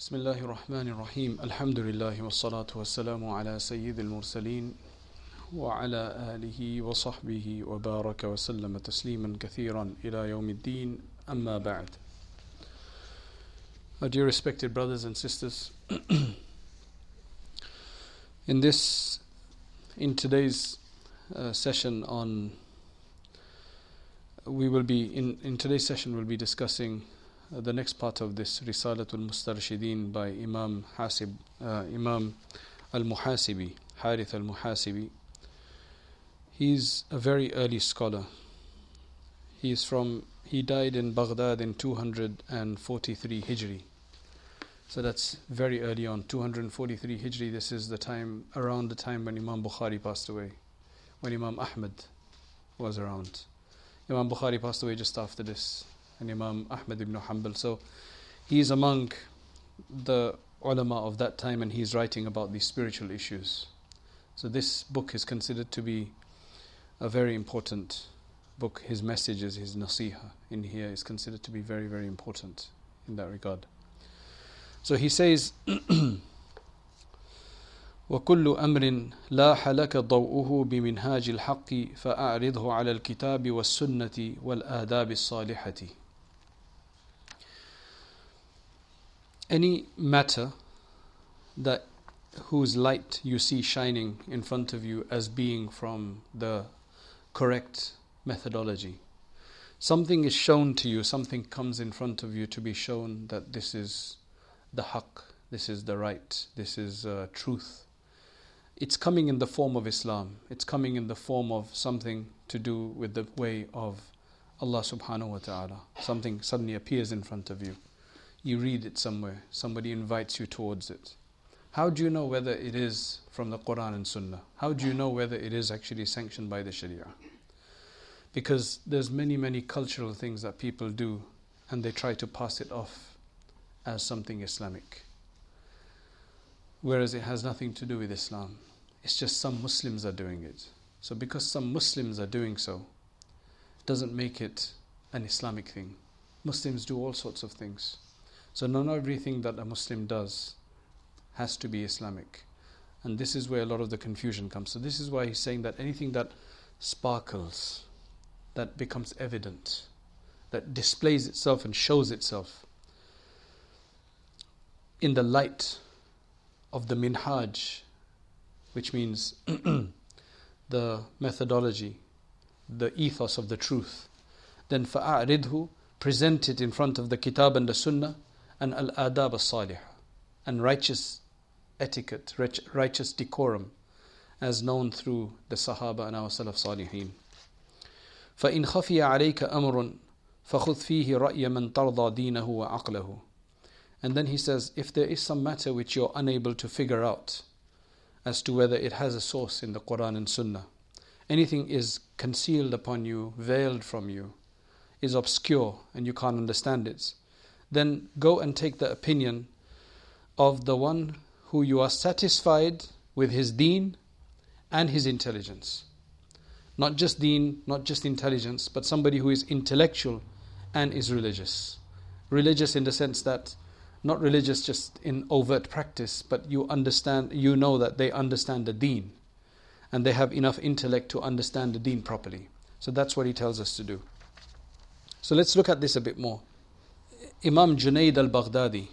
بسم الله الرحمن الرحيم الحمد لله والصلاة والسلام على سيد المرسلين وعلى آله وصحبه وبارك وسلم تسليما كثيرا إلى يوم الدين أما بعد Our dear respected brothers and sisters In this in today's uh, session on we will be in, in today's session we'll be discussing uh, the next part of this Risalatul Mustarshideen by Imam Hasib uh, Imam Al-Muhasibi Harith Al-Muhasibi. He's a very early scholar. He is from he died in Baghdad in 243 Hijri. So that's very early on 243 Hijri. This is the time around the time when Imam Bukhari passed away when Imam Ahmad was around. Imam Bukhari passed away just after this and Imam Ahmad ibn Hanbal so he's among the ulama of that time and he's writing about these spiritual issues so this book is considered to be a very important book his messages his nasiha in here is considered to be very very important in that regard so he says وكل أمر لاح لك ضوءه بمنهاج الحق فأعرضه على الكتاب والسنة والآداب الصالحة Any matter that whose light you see shining in front of you as being from the correct methodology. Something is shown to you, something comes in front of you to be shown that this is the haqq, this is the right, this is uh, truth. It's coming in the form of Islam, it's coming in the form of something to do with the way of Allah subhanahu wa ta'ala. Something suddenly appears in front of you. You read it somewhere, somebody invites you towards it. How do you know whether it is from the Quran and Sunnah? How do you know whether it is actually sanctioned by the Sharia? Because there's many, many cultural things that people do and they try to pass it off as something Islamic. Whereas it has nothing to do with Islam. It's just some Muslims are doing it. So because some Muslims are doing so, doesn't make it an Islamic thing. Muslims do all sorts of things. So not everything that a Muslim does has to be Islamic. And this is where a lot of the confusion comes. So this is why he's saying that anything that sparkles, that becomes evident, that displays itself and shows itself in the light of the minhaj, which means the methodology, the ethos of the truth, then fa'aridhu, present it in front of the kitab and the sunnah and al-adab as-salih and righteous etiquette, righteous decorum as known through the Sahaba and our Salaf Salihin. فإن خفي عليك أمر فخذ فيه رأي من ترضى دينه وعقله And then he says, if there is some matter which you're unable to figure out as to whether it has a source in the Quran and Sunnah, anything is concealed upon you, veiled from you, is obscure and you can't understand it, then go and take the opinion of the one who you are satisfied with his deen and his intelligence. Not just deen, not just intelligence, but somebody who is intellectual and is religious. Religious in the sense that not religious just in overt practice, but you understand, you know that they understand the deen and they have enough intellect to understand the deen properly. So that's what he tells us to do. So let's look at this a bit more. Imam Junaid al Baghdadi,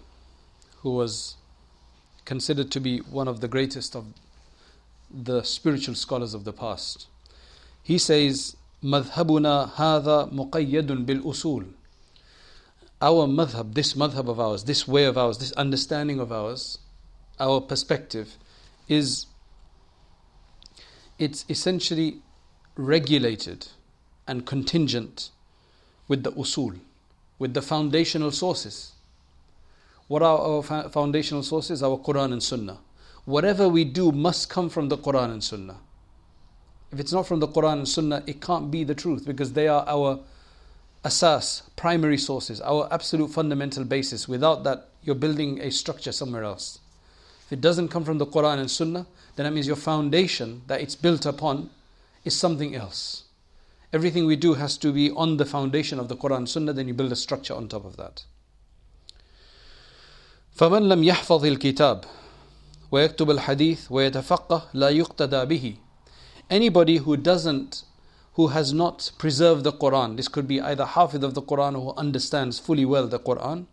who was considered to be one of the greatest of the spiritual scholars of the past, he says, مذهبنا هذا مقيد بالأصول our madhab, this madhab of ours, this way of ours, this understanding of ours, our perspective is it's essentially regulated and contingent with the usul, with the foundational sources. What are our foundational sources? Our Quran and Sunnah. Whatever we do must come from the Quran and Sunnah. If it's not from the Quran and Sunnah, it can't be the truth because they are our asas, primary sources, our absolute fundamental basis. Without that, you're building a structure somewhere else. If it doesn't come from the Quran and Sunnah, then that means your foundation that it's built upon is something else. Everything we do has to be on the foundation of the Quran and Sunnah, then you build a structure on top of that. فمن لم يحفظ الكتاب ويكتب الحديث ويتفقه لا يقتدى به anybody who doesn't who has not preserved the Quran this could be either hafid of the Quran or who understands fully well the Quran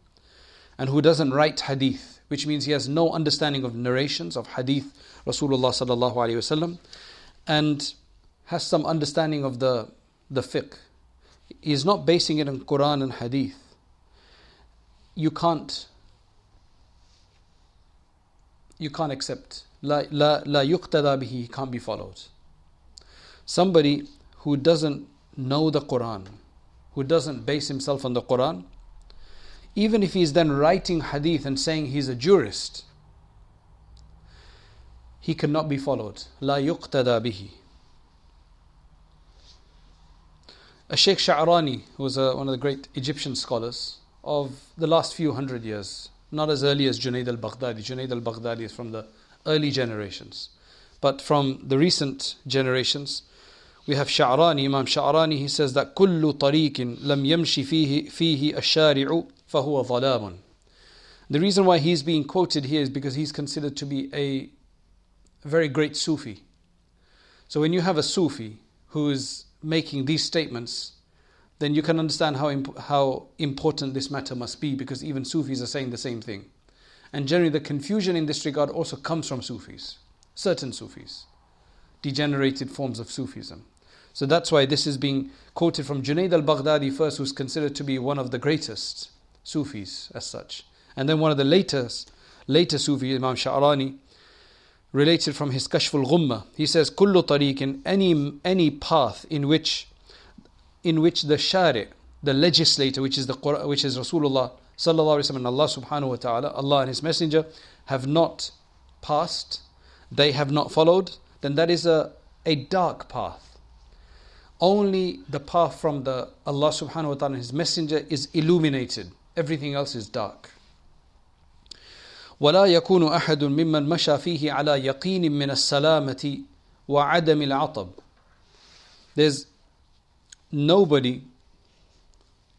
and who doesn't write hadith which means he has no understanding of narrations of hadith Rasulullah sallallahu alaihi wasallam and has some understanding of the the fiqh he is not basing it on Quran and hadith you can't you can't accept. La, la, la yuqtada bihi can't be followed. Somebody who doesn't know the Quran, who doesn't base himself on the Quran, even if he's then writing hadith and saying he's a jurist, he cannot be followed. La yuqtada bihi. A Sheikh Sha'rani, who was a, one of the great Egyptian scholars of the last few hundred years, not as early as Junaid al Baghdadi. Junaid al Baghdadi is from the early generations. But from the recent generations, we have Sha'rani, Imam Sha'rani, he says that كل طريق لم يمشي فيه فيه الشارع فهو ظلام. The reason why he's being quoted here is because he's considered to be a very great Sufi. So when you have a Sufi who is making these statements, then you can understand how, imp- how important this matter must be because even Sufis are saying the same thing. And generally, the confusion in this regard also comes from Sufis, certain Sufis, degenerated forms of Sufism. So that's why this is being quoted from Junaid al Baghdadi first, who's considered to be one of the greatest Sufis as such. And then one of the latest, later Sufi, Imam Sha'rani, related from his Kashful Ghumma. He says, Kullu tariqin, any, any path in which in which the shari', the legislator, which is the which is Rasulullah sallallahu alaihi wasallam and Allah subhanahu wa ta'ala, Allah and His Messenger, have not passed, they have not followed, then that is a, a dark path. Only the path from the Allah subhanahu wa ta'ala and His Messenger is illuminated. Everything else is dark. ولا يكون أحد ممن مشى فيه على يقين من السلامة وعدم العطب. There's nobody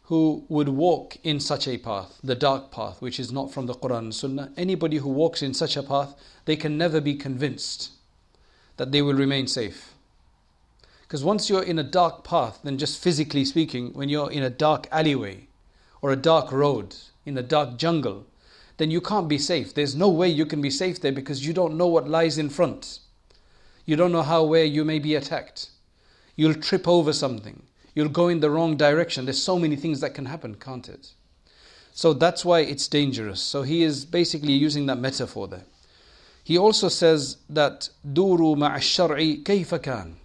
who would walk in such a path, the dark path, which is not from the Quran and Sunnah, anybody who walks in such a path, they can never be convinced that they will remain safe. Because once you're in a dark path, then just physically speaking, when you're in a dark alleyway or a dark road, in a dark jungle, then you can't be safe. There's no way you can be safe there because you don't know what lies in front. You don't know how, where you may be attacked. You'll trip over something you'll go in the wrong direction. There's so many things that can happen, can't it? So that's why it's dangerous. So he is basically using that metaphor there. He also says that duru ma'ash-shar'i kayfa kan.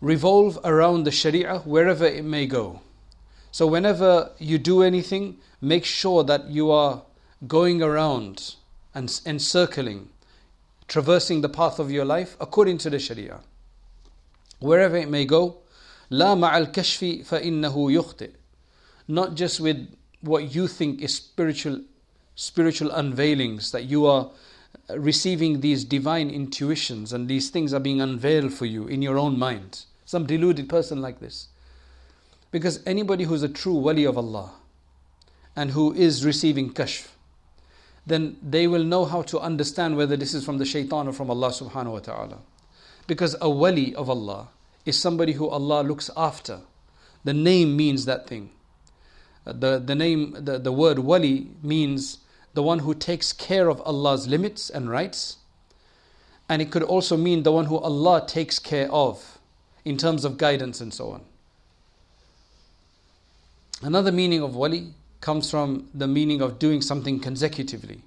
Revolve around the sharia wherever it may go. So whenever you do anything, make sure that you are going around and encircling, traversing the path of your life according to the sharia. Wherever it may go, لا مع الكشف فإنه يخطئ not just with what you think is spiritual spiritual unveilings that you are receiving these divine intuitions and these things are being unveiled for you in your own mind some deluded person like this because anybody who's a true wali of Allah and who is receiving kashf then they will know how to understand whether this is from the shaitan or from Allah subhanahu wa ta'ala because a wali of Allah is somebody who Allah looks after. The name means that thing. Uh, the, the name, the, the word wali means the one who takes care of Allah's limits and rights. And it could also mean the one who Allah takes care of in terms of guidance and so on. Another meaning of wali comes from the meaning of doing something consecutively.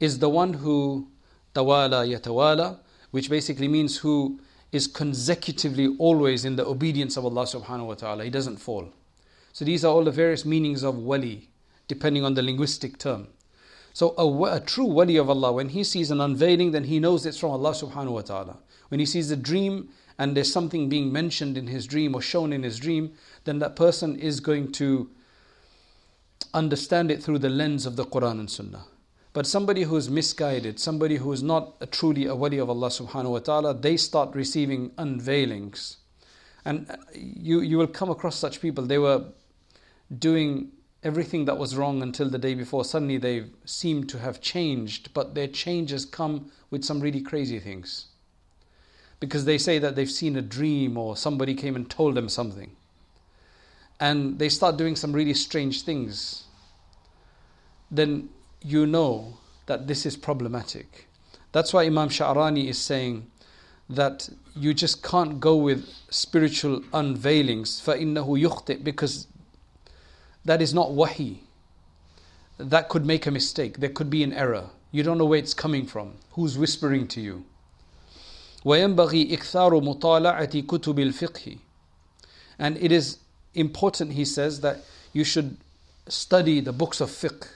Is the one who tawala yatawala, which basically means who is consecutively always in the obedience of Allah subhanahu wa ta'ala. He doesn't fall. So these are all the various meanings of wali, depending on the linguistic term. So a, a, true wali of Allah, when he sees an unveiling, then he knows it's from Allah subhanahu wa ta'ala. When he sees a dream and there's something being mentioned in his dream or shown in his dream, then that person is going to understand it through the lens of the Quran and Sunnah. But somebody who is misguided, somebody who is not a truly a wali of Allah subhanahu wa ta'ala, they start receiving unveilings. And uh, you, you will come across such people. They were doing everything that was wrong until the day before, suddenly they seem to have changed, but their changes come with some really crazy things. Because they say that they've seen a dream or somebody came and told them something And they start doing some really strange things. Then you know that this is problematic. That's why Imam Sha'rani is saying that you just can't go with spiritual unveilings فَإِنَّهُ يُخْطِئ because that is not wahi. That could make a mistake. There could be an error. You don't know where it's coming from. Who's whispering to you? وينبغي إكثار مطالعة كتب الفقه and it is important he says that you should study the books of fiqh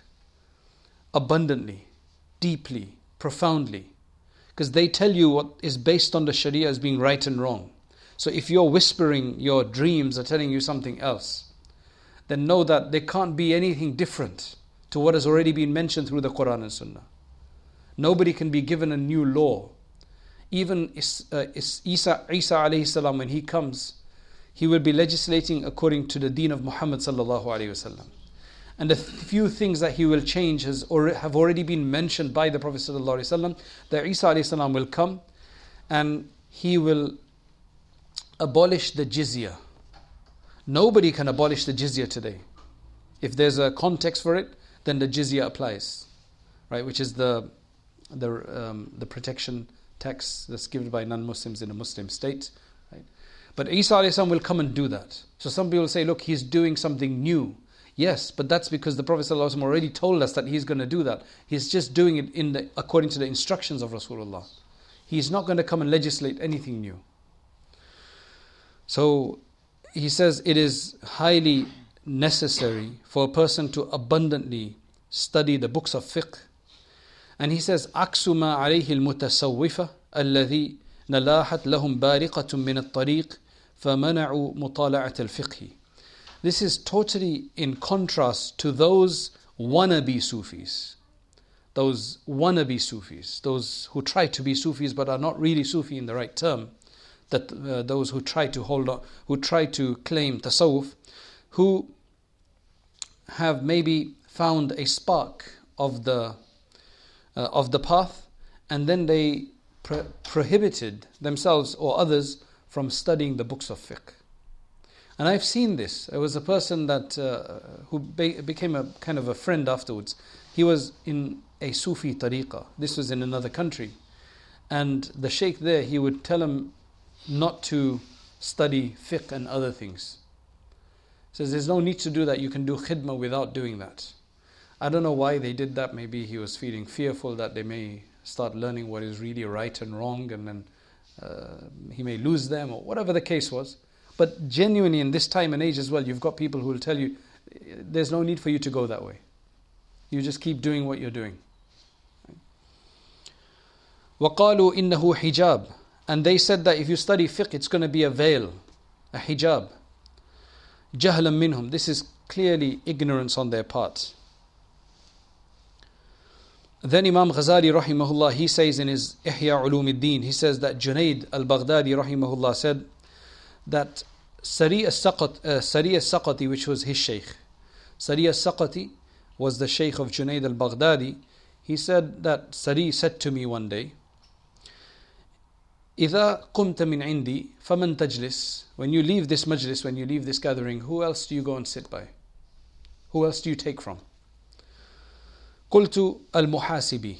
abundantly deeply profoundly because they tell you what is based on the sharia as being right and wrong so if you're whispering your dreams are telling you something else then know that there can't be anything different to what has already been mentioned through the Quran and Sunnah. Nobody can be given a new law. Even uh, Isa, Isa alayhi salam, when he comes, he will be legislating according to the deen of Muhammad sallallahu alayhi wasallam. And the few things that he will change has or have already been mentioned by the Prophet sallallahu alayhi wasallam. That Isa alayhi salam will come, and he will abolish the jizya Nobody can abolish the jizya today. If there's a context for it, then the jizya applies, right? Which is the the um, the protection tax that's given by non-Muslims in a Muslim state? But Isa will come and do that. So some people say, look, he's doing something new. Yes, but that's because the Prophet ﷺ already told us that he's going to do that. He's just doing it in the, according to the instructions of Rasulullah. He's not going to come and legislate anything new. So he says it is highly necessary for a person to abundantly study the books of fiqh. And he says, Aksuma alayhi al-mutasawwifa نلاحت لهم بارقة من الطريق فمنعوا مطالعة الفقه. This is totally in contrast to those wannabe Sufis. Those wannabe Sufis, those who try to be Sufis but are not really Sufi in the right term that uh, those who try to hold on, who try to claim tasawwuf, who have maybe found a spark of the uh, of the path, and then they pro- prohibited themselves or others from studying the books of fiqh. And I've seen this. There was a person that uh, who be- became a kind of a friend afterwards. He was in a Sufi tariqah. This was in another country, and the sheikh there he would tell him not to study fiqh and other things. He says there's no need to do that. You can do khidmah without doing that. I don't know why they did that. Maybe he was feeling fearful that they may start learning what is really right and wrong, and then uh, he may lose them, or whatever the case was. But genuinely, in this time and age as well, you've got people who will tell you there's no need for you to go that way. You just keep doing what you're doing. وقالوا إنه حجاب and they said that if you study fiqh, it's going to be a veil, a hijab. Jahlan minhum. This is clearly ignorance on their part. Then Imam Ghazali rahimahullah, he says in his Ihya Ulumuddin, he says that Junaid al-Baghdadi rahimahullah said that Sari al-Saqati, uh, Sari al-Saqati which was his sheikh. Sari al-Saqati was the sheikh of Junaid al-Baghdadi. He said that Sari said to me one day, إذا قمت من عندي فمن تجلس When you leave this majlis, when you leave this gathering, who else do you go and sit by? Who else do you take from? قلت المحاسبي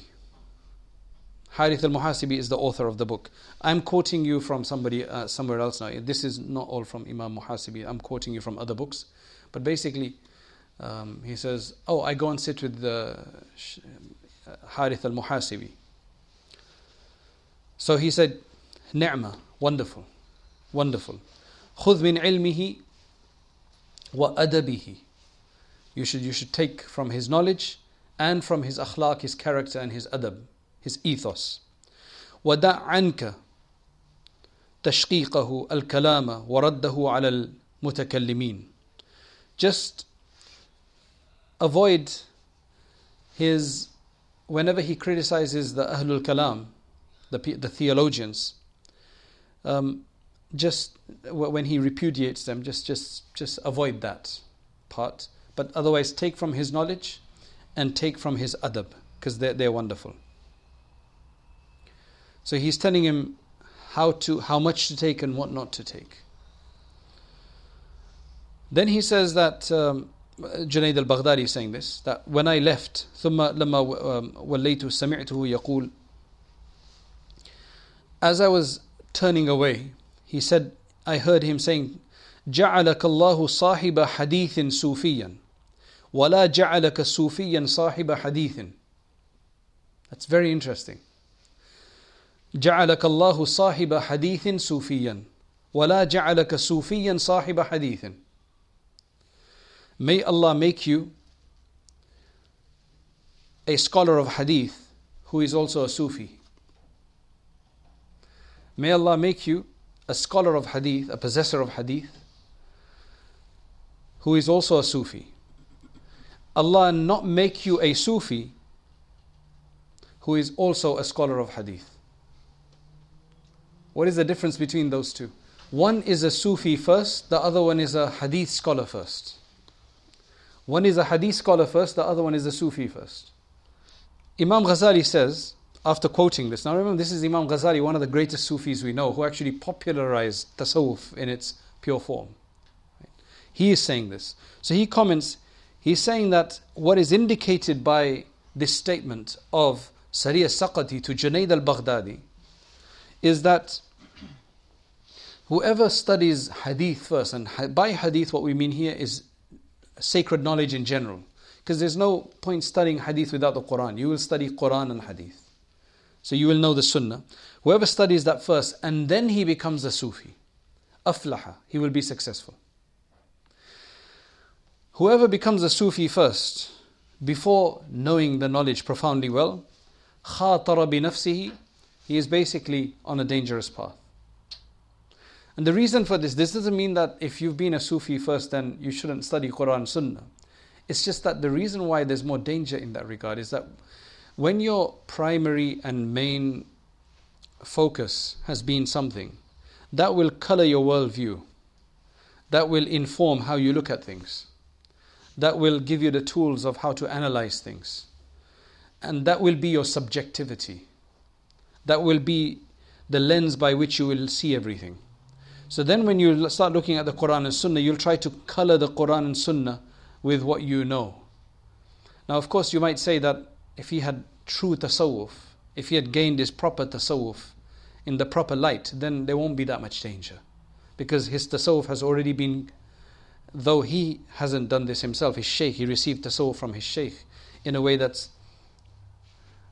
Harith al-Muhasibi is the author of the book. I'm quoting you from somebody uh, somewhere else now. This is not all from Imam Muhasibi. I'm quoting you from other books. But basically, um, he says, Oh, I go and sit with the uh, Harith al-Muhasibi. So he said, Ni'mah, wonderful, wonderful. خذ من علمه وأدبه. You should, you should take from his knowledge and from his akhlaq, his character and his adab, his ethos. ودع عنك تشقيقه الكلام ورده على المتكلمين. Just avoid his, whenever he criticizes the Ahlul Kalam, the, the theologians, um, just when he repudiates them, just just just avoid that part. but otherwise take from his knowledge and take from his adab because they're, they're wonderful. So he's telling him how to how much to take and what not to take. Then he says that um, Junaid al-Baghdadi is saying this that when I left ثم لما وليت سمعته يقول as I was turning away he said I heard him saying جعلك الله صاحب حديث صوفيا ولا جعلك صوفيا صاحب حديث That's very interesting جعلك الله صاحب حديث صوفيا ولا جعلك صوفيا صاحب حديث May Allah make you a scholar of hadith who is also a Sufi. May Allah make you a scholar of hadith, a possessor of hadith, who is also a Sufi. Allah not make you a Sufi who is also a scholar of hadith. What is the difference between those two? One is a Sufi first, the other one is a hadith scholar first. One is a hadith scholar first, the other one is a Sufi first. Imam Ghazali says, after quoting this, now remember this is Imam Ghazali, one of the greatest Sufis we know, who actually popularized tasawwuf in its pure form. He is saying this. So he comments, he's saying that what is indicated by this statement of Sari al-Saqati to Junaid al Baghdadi is that whoever studies hadith first, and by hadith what we mean here is sacred knowledge in general. Because there's no point studying hadith without the Quran. You will study Quran and hadith. So you will know the sunnah. Whoever studies that first and then he becomes a Sufi, aflaha, he will be successful. Whoever becomes a Sufi first, before knowing the knowledge profoundly well, خاطر بنفسه, he is basically on a dangerous path. And the reason for this, this doesn't mean that if you've been a Sufi first, then you shouldn't study Quran Sunnah. It's just that the reason why there's more danger in that regard is that when your primary and main focus has been something, that will color your worldview. That will inform how you look at things. That will give you the tools of how to analyze things. And that will be your subjectivity. That will be the lens by which you will see everything. So then, when you start looking at the Quran and Sunnah, you'll try to color the Quran and Sunnah with what you know. Now, of course, you might say that if he had true tasawwuf, if he had gained his proper tasawwuf in the proper light, then there won't be that much danger. Because his tasawwuf has already been, though he hasn't done this himself, his sheikh, he received the tasawwuf from his sheikh in a way that's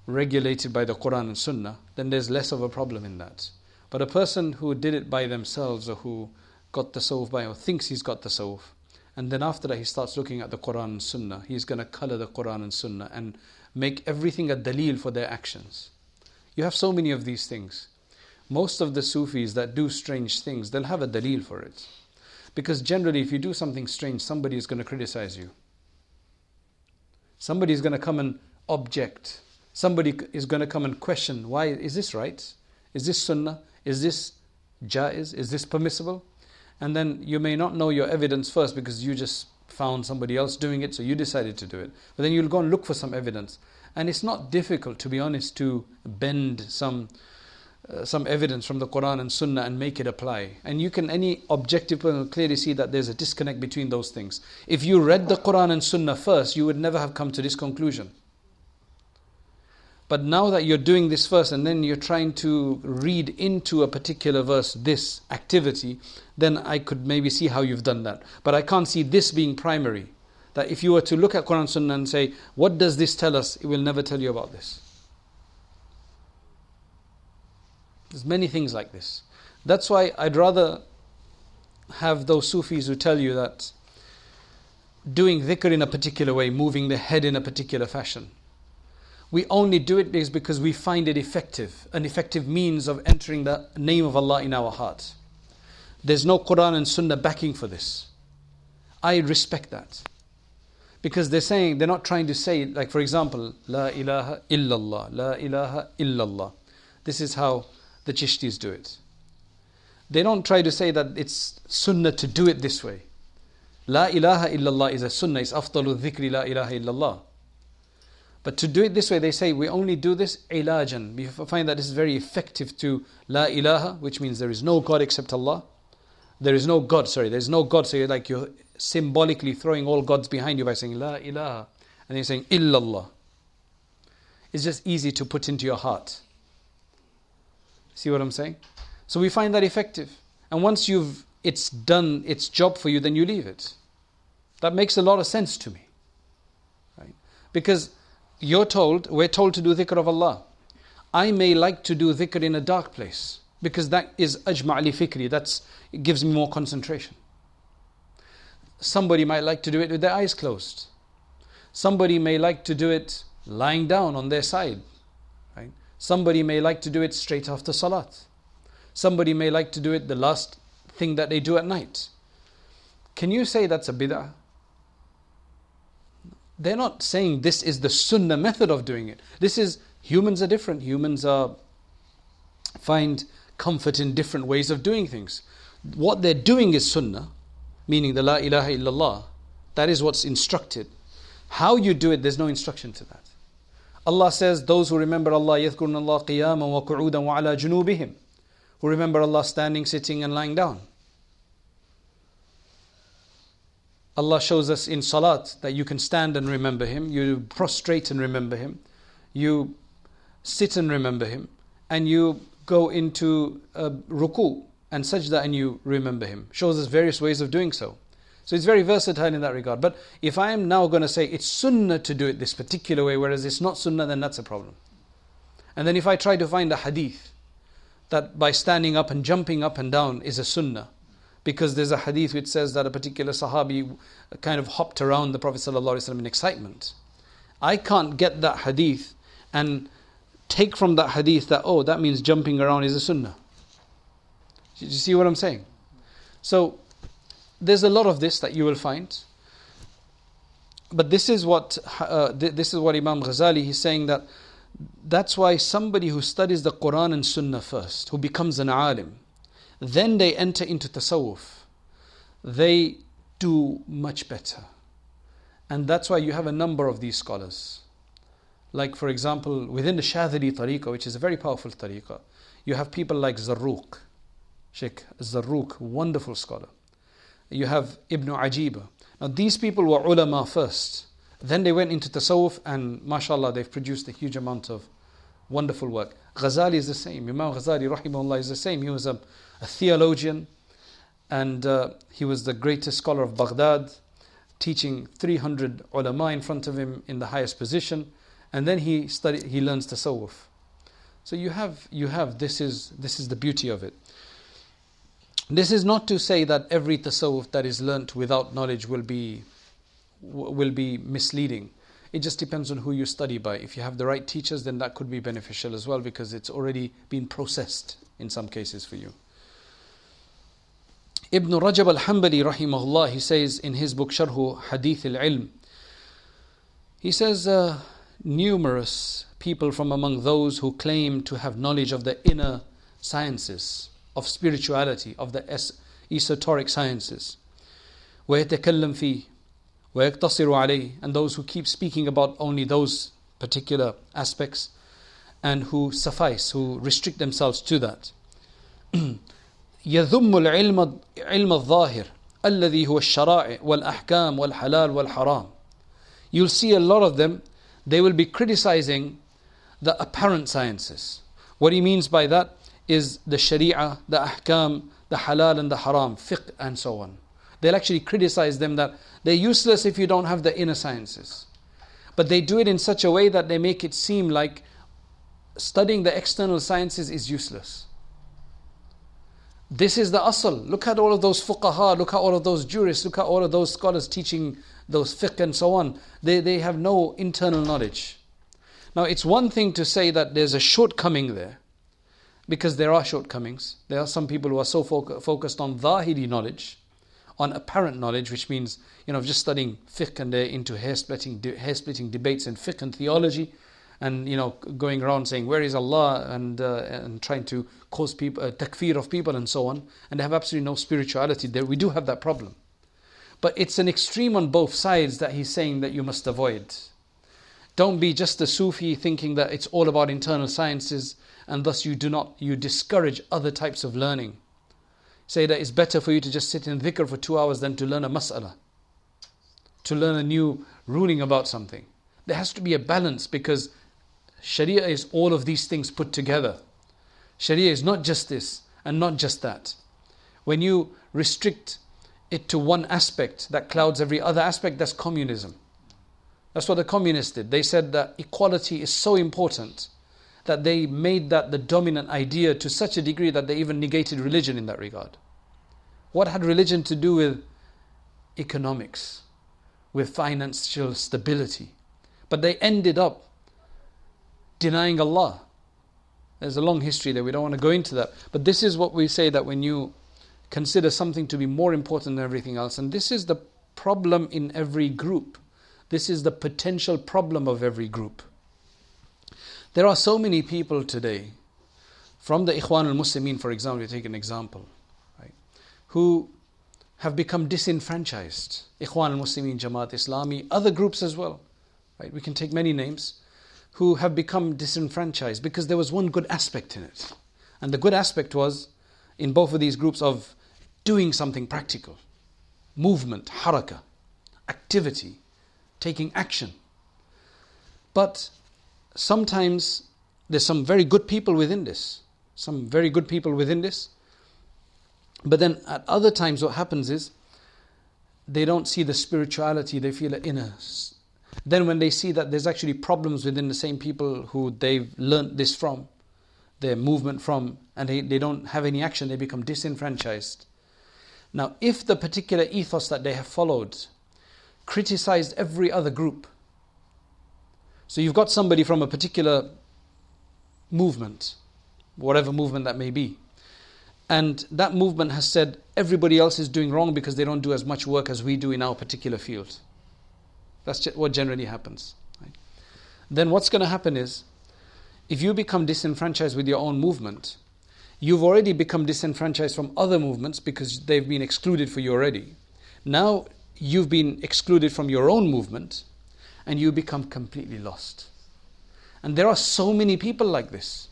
regulated by the Quran and Sunnah, then there's less of a problem in that. But a person who did it by themselves or who got the tasawwuf by or thinks he's got the tasawwuf, and then after that he starts looking at the Quran and Sunnah, he's going to color the Quran and Sunnah and make everything a dalil for their actions. You have so many of these things. Most of the Sufis that do strange things, they'll have a dalil for it. Because generally, if you do something strange, somebody is going to criticize you. Somebody is going to come and object. Somebody is going to come and question why is this right? Is this sunnah? Is this jaiz? Is this permissible? And then you may not know your evidence first because you just found somebody else doing it, so you decided to do it. But then you'll go and look for some evidence. And it's not difficult, to be honest, to bend some. Uh, some evidence from the Quran and Sunnah and make it apply. And you can, any objective person clearly see that there's a disconnect between those things. If you read the Quran and Sunnah first, you would never have come to this conclusion. But now that you're doing this first and then you're trying to read into a particular verse this activity, then I could maybe see how you've done that. But I can't see this being primary. That if you were to look at Quran Sunnah and say, what does this tell us? It will never tell you about this. There's many things like this. That's why I'd rather have those Sufis who tell you that doing dhikr in a particular way, moving the head in a particular fashion, we only do it because we find it effective, an effective means of entering the name of Allah in our heart. There's no Quran and Sunnah backing for this. I respect that. Because they're saying, they're not trying to say, like for example, La ilaha illallah, La ilaha illallah. This is how the Chishtis do it. They don't try to say that it's Sunnah to do it this way. La ilaha illallah is a sunnah, it's afdalu dhikri la ilaha illallah. But to do it this way, they say we only do this ilajan. We find that this is very effective to la ilaha, which means there is no God except Allah. There is no God, sorry, there is no God. So you're like you're symbolically throwing all gods behind you by saying la ilaha. And then you're saying illallah. It's just easy to put into your heart. See what I'm saying? So we find that effective. And once you've it's done its job for you, then you leave it. That makes a lot of sense to me. Right? Because you're told, we're told to do dhikr of Allah. I may like to do dhikr in a dark place because that is ajma' li fikri, that's it gives me more concentration. Somebody might like to do it with their eyes closed. Somebody may like to do it lying down on their side. Somebody may like to do it straight after salat. Somebody may like to do it the last thing that they do at night. Can you say that's a bid'ah? they're not saying this is the sunnah method of doing it. This is humans are different. Humans are find comfort in different ways of doing things. What they're doing is sunnah, meaning the la ilaha illallah. That is what's instructed. How you do it, there's no instruction to that. Allah says, Those who remember Allah, يذكرون Allah قياما وقعودا وعلى جنوبهم, who remember Allah standing, sitting, and lying down. Allah shows us in salat that you can stand and remember Him, you prostrate and remember Him, you sit and remember Him, and you go into a ruku and sajda and you remember Him. Shows us various ways of doing so. So it's very versatile in that regard. But if I am now going to say it's sunnah to do it this particular way, whereas it's not sunnah, then that's a problem. And then if I try to find a hadith that by standing up and jumping up and down is a sunnah, because there's a hadith which says that a particular Sahabi kind of hopped around the Prophet ﷺ in excitement. I can't get that hadith and take from that hadith that, oh, that means jumping around is a sunnah. Do you see what I'm saying? So, there's a lot of this that you will find. But this is what uh, this is what Imam Ghazali he's saying that that's why somebody who studies the Quran and Sunnah first, who becomes an alim, then they enter into tasawwuf. They do much better. And that's why you have a number of these scholars. Like, for example, within the Shadhili tariqah, which is a very powerful tariqah, you have people like Zarruq, Sheikh Zarruq, wonderful scholar. You have Ibn Ajiba. Now, these people were ulama first. Then they went into tasawwuf, and mashallah, they've produced a huge amount of wonderful work. Ghazali is the same. Imam Ghazali, rahimahullah, is the same. He was a a theologian, and uh, he was the greatest scholar of Baghdad, teaching 300 ulama in front of him in the highest position, and then he studied, he learns tasawwuf. So you have you have this is this is the beauty of it. This is not to say that every tasawwuf that is learnt without knowledge will be will be misleading. It just depends on who you study by. If you have the right teachers, then that could be beneficial as well because it's already been processed in some cases for you. Ibn Rajab al-Hanbali rahimahullah, he says in his book Sharhu Hadith al-Ilm, he says, uh, numerous people from among those who claim to have knowledge of the inner sciences, of spirituality, of the es- esoteric sciences, ويتكلم فيه ويقتصر عليه, and those who keep speaking about only those particular aspects, and who suffice, who restrict themselves to that. يذم العلم علم الظاهر الذي هو الشرائع والأحكام والحلال والحرام You'll see a lot of them, they will be criticizing the apparent sciences. What he means by that is the sharia, the ahkam, the halal and the haram, fiqh and so on. They'll actually criticize them that they're useless if you don't have the inner sciences. But they do it in such a way that they make it seem like studying the external sciences is useless. This is the asl. Look at all of those fuqaha, look at all of those jurists, look at all of those scholars teaching those fiqh and so on. They, they have no internal knowledge. Now, it's one thing to say that there's a shortcoming there, because there are shortcomings. There are some people who are so fo- focused on dhahiri knowledge, on apparent knowledge, which means, you know, just studying fiqh and they're into hair splitting, hair splitting debates in fiqh and theology and you know going around saying where is Allah and uh, and trying to cause people uh, takfir of people and so on and they have absolutely no spirituality there we do have that problem But it's an extreme on both sides that he's saying that you must avoid. Don't be just a Sufi thinking that it's all about internal sciences and thus you do not you discourage other types of learning. Say that it's better for you to just sit in dhikr for two hours than to learn a mas'ala, to learn a new ruling about something. There has to be a balance because Sharia is all of these things put together. Sharia is not just this and not just that. When you restrict it to one aspect that clouds every other aspect, that's communism. That's what the communists did. They said that equality is so important that they made that the dominant idea to such a degree that they even negated religion in that regard. What had religion to do with economics, with financial stability? But they ended up denying Allah. There's a long history there, we don't want to go into that. But this is what we say that when you consider something to be more important than everything else, and this is the problem in every group, this is the potential problem of every group. There are so many people today, from the Ikhwan al Muslimin, for example, take an example, right, who have become disenfranchised. Ikhwan al Muslimin, Jamaat Islami, other groups as well. Right? We can take many names who have become disenfranchised because there was one good aspect in it. And the good aspect was in both of these groups of doing something practical, movement, haraka, activity, taking action. But sometimes there's some very good people within this, some very good people within this. But then at other times, what happens is they don't see the spirituality, they feel an inner. Then, when they see that there's actually problems within the same people who they've learned this from, their movement from, and they, they don't have any action, they become disenfranchised. Now, if the particular ethos that they have followed criticized every other group, so you've got somebody from a particular movement, whatever movement that may be, and that movement has said everybody else is doing wrong because they don't do as much work as we do in our particular field. That's what generally happens. Right? Then what's going to happen is, if you become disenfranchised with your own movement, you've already become disenfranchised from other movements because they've been excluded for you already. Now you've been excluded from your own movement and you become completely lost. And there are so many people like this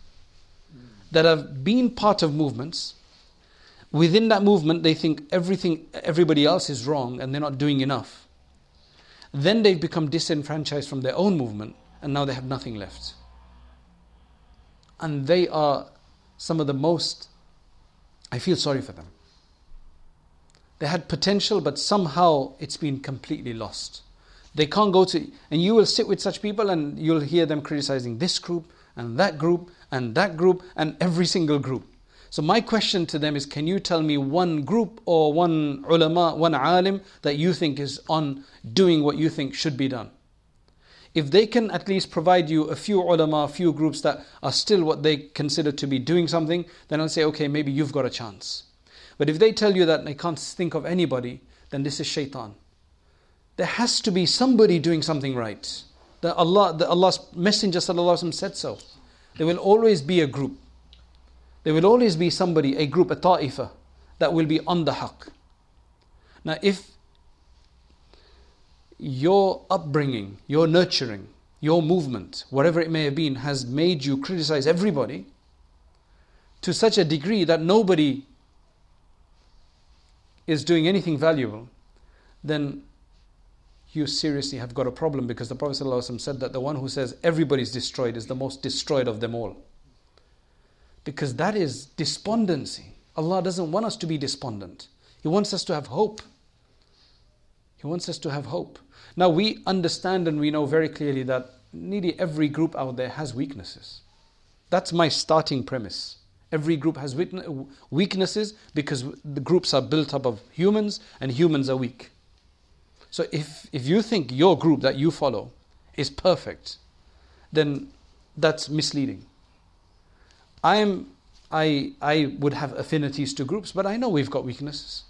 that have been part of movements. Within that movement, they think everything, everybody else is wrong and they're not doing enough. Then they've become disenfranchised from their own movement and now they have nothing left. And they are some of the most, I feel sorry for them. They had potential, but somehow it's been completely lost. They can't go to, and you will sit with such people and you'll hear them criticizing this group and that group and that group and every single group. So, my question to them is can you tell me one group or one ulama, one alim that you think is on doing what you think should be done? If they can at least provide you a few ulama, a few groups that are still what they consider to be doing something, then I'll say, okay, maybe you've got a chance. But if they tell you that they can't think of anybody, then this is shaitan there has to be somebody doing something right. The Allah, the Allah's Messenger said so. There will always be a group. There will always be somebody, a group, a ta'ifa, that will be on the haqq. Now, if your upbringing, your nurturing, your movement, whatever it may have been, has made you criticize everybody to such a degree that nobody is doing anything valuable, then you seriously have got a problem because the Prophet ﷺ said that the one who says everybody's destroyed is the most destroyed of them all. Because that is despondency. Allah doesn't want us to be despondent, He wants us to have hope. He wants us to have hope. Now we understand and we know very clearly that nearly every group out there has weaknesses. That's my starting premise. Every group has weaknesses because the groups are built up of humans and humans are weak. So if, if you think your group that you follow is perfect, then that's misleading. I am I I would have affinities to groups, but I know we've got weaknesses.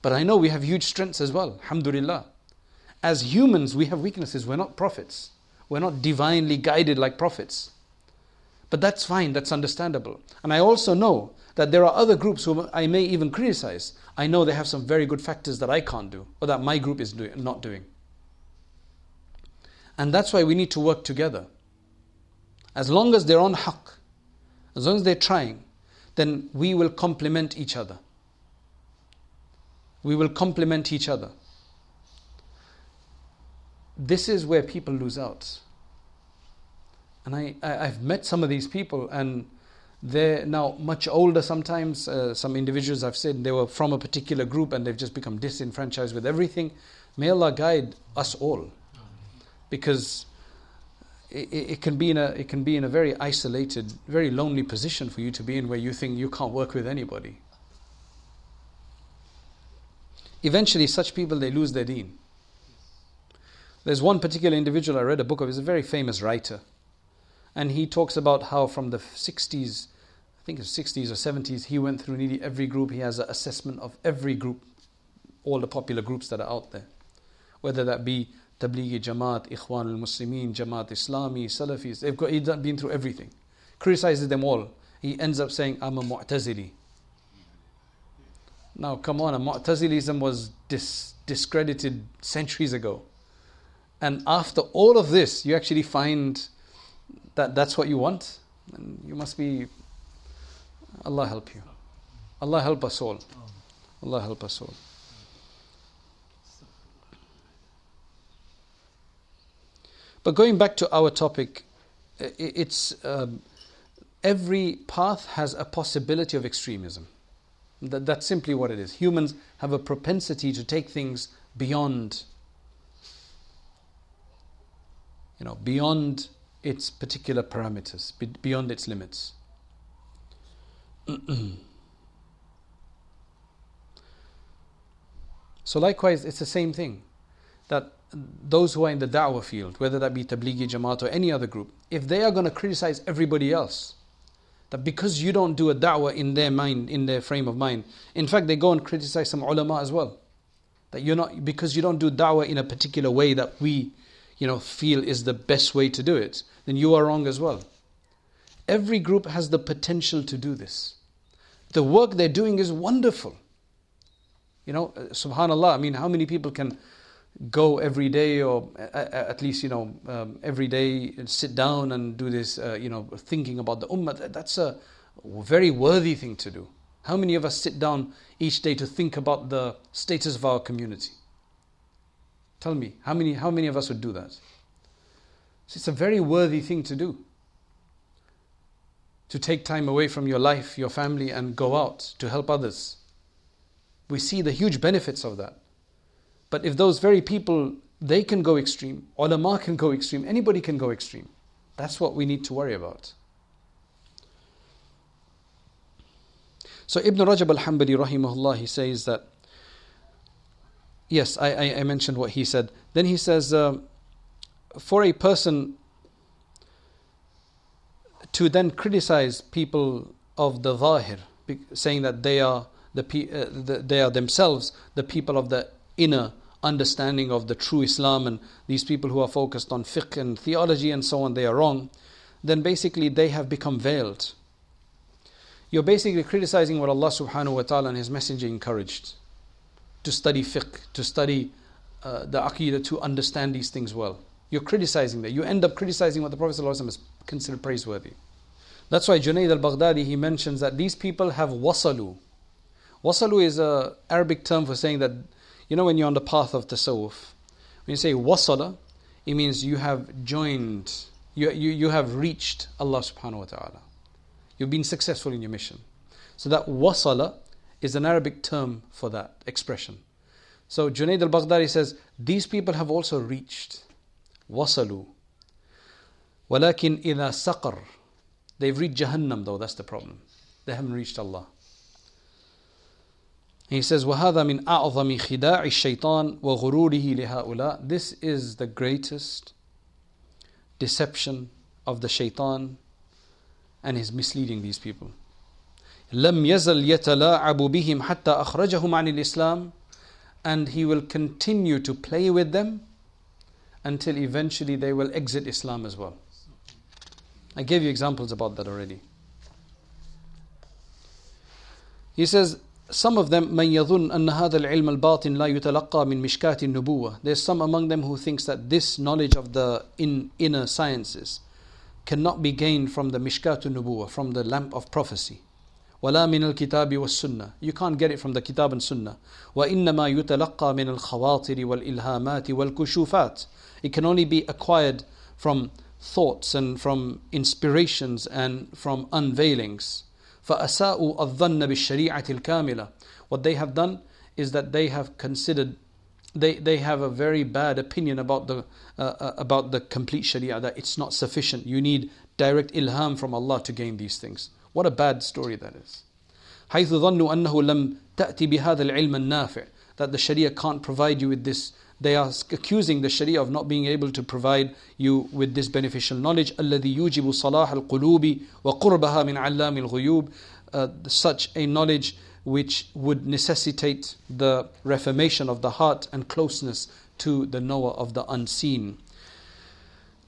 But I know we have huge strengths as well. Alhamdulillah. As humans, we have weaknesses. We're not prophets. We're not divinely guided like prophets. But that's fine, that's understandable. And I also know that there are other groups whom I may even criticize. I know they have some very good factors that I can't do, or that my group is doing, not doing. And that's why we need to work together. As long as they're on haqq, as long as they're trying, then we will complement each other. We will complement each other. This is where people lose out. And I, I, have met some of these people, and they're now much older sometimes. Uh, some individuals I've said they were from a particular group and they've just become disenfranchised with everything. May Allah guide us all. Because it, it, can be in a it can be in a very isolated, very lonely position for you to be in where you think you can't work with anybody. Eventually such people they lose their deen. There's one particular individual I read a book of, he's a very famous writer. And he talks about how from the 60s, I think it's 60s or 70s, he went through nearly every group. He has an assessment of every group, all the popular groups that are out there. Whether that be Tablighi Jamaat, Ikhwan al Muslimin, Jamaat Islami, Salafis, they've got, he's been through everything. Criticizes them all. He ends up saying, I'm a Mu'tazili. Now, come on, Mu'tazilism was dis- discredited centuries ago. And after all of this, you actually find that that's what you want. And you must be. Allah help you. Allah help us all. Allah help us all. But going back to our topic, it's um, every path has a possibility of extremism. That, that's simply what it is. Humans have a propensity to take things beyond you know, beyond its particular parameters, beyond its limits. so likewise, it's the same thing. That those who are in the da'wah field, whether that be Tablighi Jamaat or any other group, if they are going to criticize everybody else, that because you don't do a da'wah in their mind, in their frame of mind, in fact, they go and criticize some ulama as well. That you're not, because you don't do da'wah in a particular way that we you know, feel is the best way to do it, then you are wrong as well. Every group has the potential to do this. The work they're doing is wonderful. You know, uh, subhanallah, I mean, how many people can go every day or at least, you know, um, every day sit down and do this, uh, you know, thinking about the ummah? That's a very worthy thing to do. How many of us sit down each day to think about the status of our community? Tell me, how many, how many of us would do that? So it's a very worthy thing to do. To take time away from your life, your family, and go out to help others. We see the huge benefits of that. But if those very people, they can go extreme, ulama can go extreme, anybody can go extreme. That's what we need to worry about. So Ibn Rajab al-Hanbali rahimahullah, he says that Yes, I, I, mentioned what he said. Then he says, uh, for a person to then criticize people of the Zahir, saying that they are the, uh, the, they are themselves the people of the inner understanding of the true Islam, and these people who are focused on fiqh and theology and so on, they are wrong. Then basically they have become veiled. You're basically criticizing what Allah Subhanahu wa Taala and His Messenger encouraged to study fiqh, to study uh, the aqidah, to understand these things well. You're criticizing that. You end up criticizing what the Prophet ﷺ is considered praiseworthy. That's why Junaid al-Baghdadi, he mentions that these people have wasalu. Wasalu is a Arabic term for saying that, you know when you're on the path of tasawwuf, when you say wasala, it means you have joined, you, you, you have reached Allah subhanahu wa ta'ala. You've been successful in your mission. So that wasala is an Arabic term for that expression. So Junaid al Baghdadi says, These people have also reached. Wasalu. Walakin ila saqar. They've reached Jahannam though, that's the problem. They haven't reached Allah. He says, وَهَذَا مِنْ أَعْظَمِ خِدَاعِ الشَّيْطَانِ وَغُرُورِهِ لِهَؤُلَاء This is the greatest deception of the shaitan and his misleading these people. لم يزل يتلاعب بهم حتى أخرجهم عن الإسلام and he will continue to play with them until eventually they will exit Islam as well. I gave you examples about that already. He says, some of them من يظن أن هذا العلم الباطن لا يتلقى من مشكات النبوة. There's some among them who thinks that this knowledge of the in, inner sciences cannot be gained from the مشكات النبوة, from the lamp of prophecy. ولا من الكتاب والسنة. You can't get it from the kitab and sunnah. وإنما يتلقى من الخواطر والإلهامات والكشوفات. It can only be acquired from thoughts and from inspirations and from unveilings. فأساءوا الظن بالشريعة الكاملة What they have done is that they have considered they, they have a very bad opinion about the uh, uh, about the complete sharia that it's not sufficient you need direct ilham from Allah to gain these things what a bad story that is حيث ظنوا أنه لم تأتي بهذا العلم النافع that the sharia can't provide you with this they are accusing the Sharia of not being able to provide you with this beneficial knowledge. الذي يوجب صلاح القلوب وقربها من علام الغيوب. Uh, such a knowledge which would necessitate the reformation of the heart and closeness to the knower of the unseen.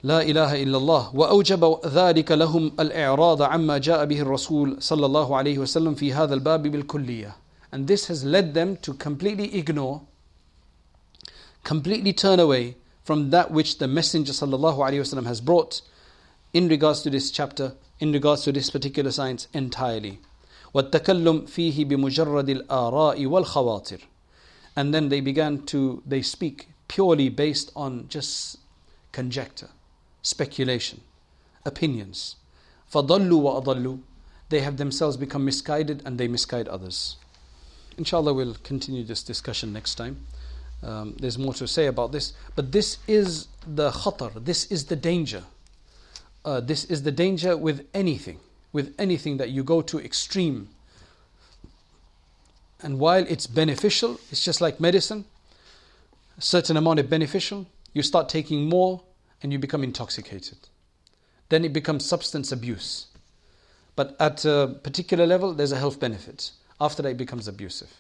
لا إله إلا الله وأوجب ذلك لهم الإعراض عما جاء به الرسول صلى الله عليه وسلم في هذا الباب بالكلية and this has led them to completely ignore completely turn away from that which the Messenger وسلم, has brought in regards to this chapter, in regards to this particular science entirely. والتكلم فيه بمجرد الآراء والخواطر and then they began to they speak purely based on just conjecture speculation opinions فضلوا وأضلوا they have themselves become misguided and they misguide others inshallah we'll continue this discussion next time um, there's more to say about this, but this is the khatar, this is the danger. Uh, this is the danger with anything, with anything that you go to extreme. And while it's beneficial, it's just like medicine, a certain amount of beneficial, you start taking more and you become intoxicated. Then it becomes substance abuse. But at a particular level, there's a health benefit. After that, it becomes abusive.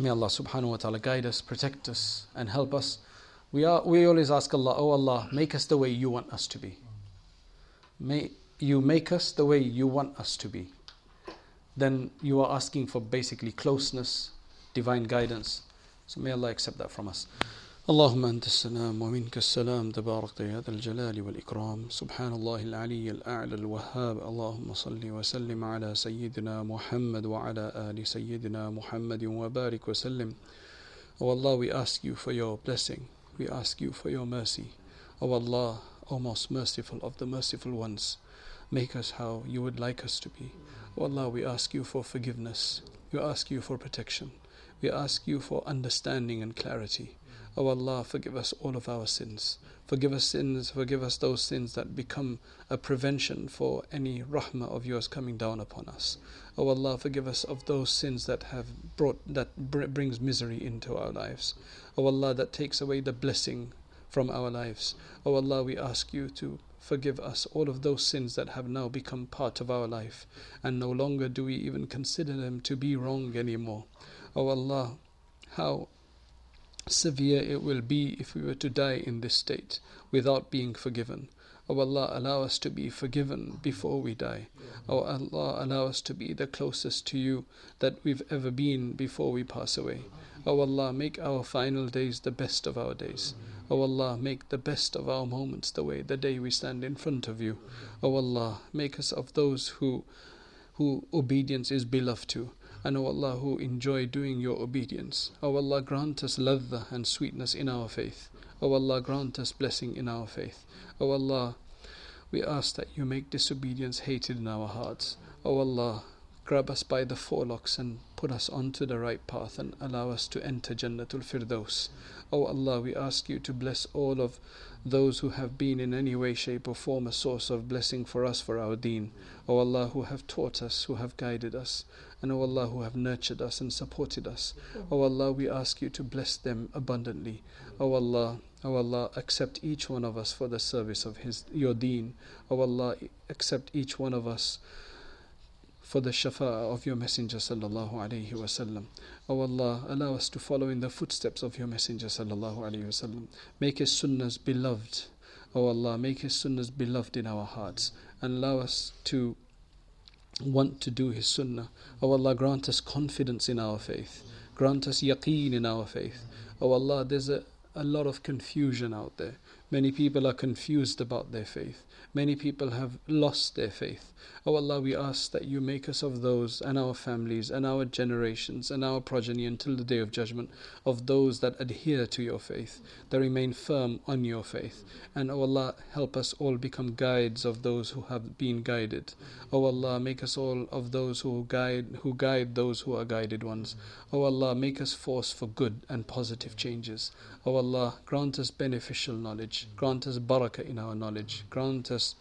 May Allah subhanahu wa ta'ala guide us, protect us, and help us. We, are, we always ask Allah, Oh Allah, make us the way you want us to be. May you make us the way you want us to be. Then you are asking for basically closeness, divine guidance. So may Allah accept that from us. اللهم أنت السلام ومنك السلام تبارك يا ذا الجلال والإكرام سبحان الله العلي الأعلى الوهاب اللهم صل وسلم على سيدنا محمد وعلى آل سيدنا محمد وبارك وسلم Oh Allah, we ask you for your blessing. We ask you for your mercy. O oh Allah, O most merciful of the merciful ones, make us how you would like us to be. O oh Allah, we ask you for forgiveness. We ask you for protection. We ask you for understanding and clarity. O oh Allah, forgive us all of our sins. Forgive us sins, forgive us those sins that become a prevention for any rahmah of yours coming down upon us. O oh Allah, forgive us of those sins that have brought that brings misery into our lives. O oh Allah, that takes away the blessing from our lives. O Allah, we ask you to forgive us all of those sins that have now become part of our life, and no longer do we even consider them to be wrong anymore. O Allah, how severe it will be if we were to die in this state without being forgiven. O oh Allah, allow us to be forgiven before we die. O oh Allah, allow us to be the closest to you that we've ever been before we pass away. O oh Allah, make our final days the best of our days. O Allah, make the best of our moments the way the day we stand in front of you. O Allah, make us of those who who obedience is beloved to. And O Allah, who enjoy doing your obedience. O Allah, grant us ladha and sweetness in our faith. O Allah, grant us blessing in our faith. O Allah, we ask that you make disobedience hated in our hearts. O Allah, grab us by the forelocks and put us onto the right path and allow us to enter Jannatul Firdaus. O Allah, we ask you to bless all of those who have been in any way, shape, or form a source of blessing for us for our deen. O Allah, who have taught us, who have guided us and O Allah who have nurtured us and supported us. O Allah, we ask you to bless them abundantly. O Allah, O Allah, accept each one of us for the service of His Your Deen. O Allah, accept each one of us for the shafa'a of your Messenger sallallahu alaihi wasallam. O Allah, allow us to follow in the footsteps of your Messenger sallallahu alaihi wasallam. Make his sunnahs beloved. O Allah, make his sunnahs beloved in our hearts and allow us to want to do his sunnah. O Allah, grant us confidence in our faith. Grant us yaqeen in our faith. O Allah, there's a, a lot of confusion out there. Many people are confused about their faith. Many people have lost their faith. O oh Allah, we ask that you make us of those and our families and our generations and our progeny until the day of judgment of those that adhere to your faith, that remain firm on your faith. And O oh Allah, help us all become guides of those who have been guided. O oh Allah, make us all of those who guide who guide those who are guided ones. O Allah, make us force for good and positive changes. O Allah, grant us beneficial knowledge, grant us barakah in our knowledge, grant us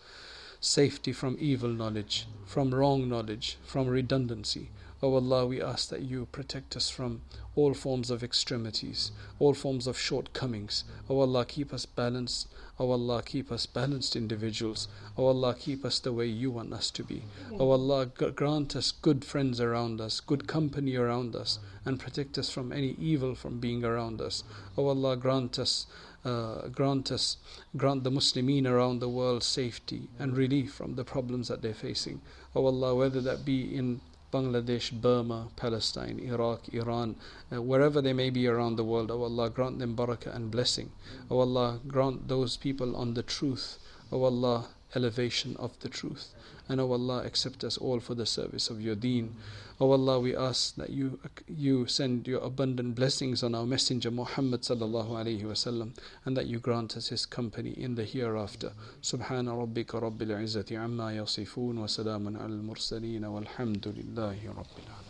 safety from evil knowledge, from wrong knowledge, from redundancy. O Allah, we ask that you protect us from all forms of extremities, all forms of shortcomings. O Allah, keep us balanced. O Allah, keep us balanced individuals. O Allah, keep us the way you want us to be. O Allah, grant us good friends around us, good company around us, and protect us from any evil from being around us. O Allah, grant us uh, grant us, grant the Muslimin around the world safety and relief from the problems that they're facing. O Allah, whether that be in Bangladesh, Burma, Palestine, Iraq, Iran, uh, wherever they may be around the world, O Allah, grant them barakah and blessing. O Allah, grant those people on the truth. O Allah, elevation of the truth. And O Allah, accept us all for the service of your deen. O Allah, we ask that you you send your abundant blessings on our Messenger Muhammad sallallahu alaihi wasallam, and that you grant us his company in the hereafter. Subhana rabbika rabbil izzati amma yasifun wa salamun al mursaleen walhamdulillahi rabbil alamin.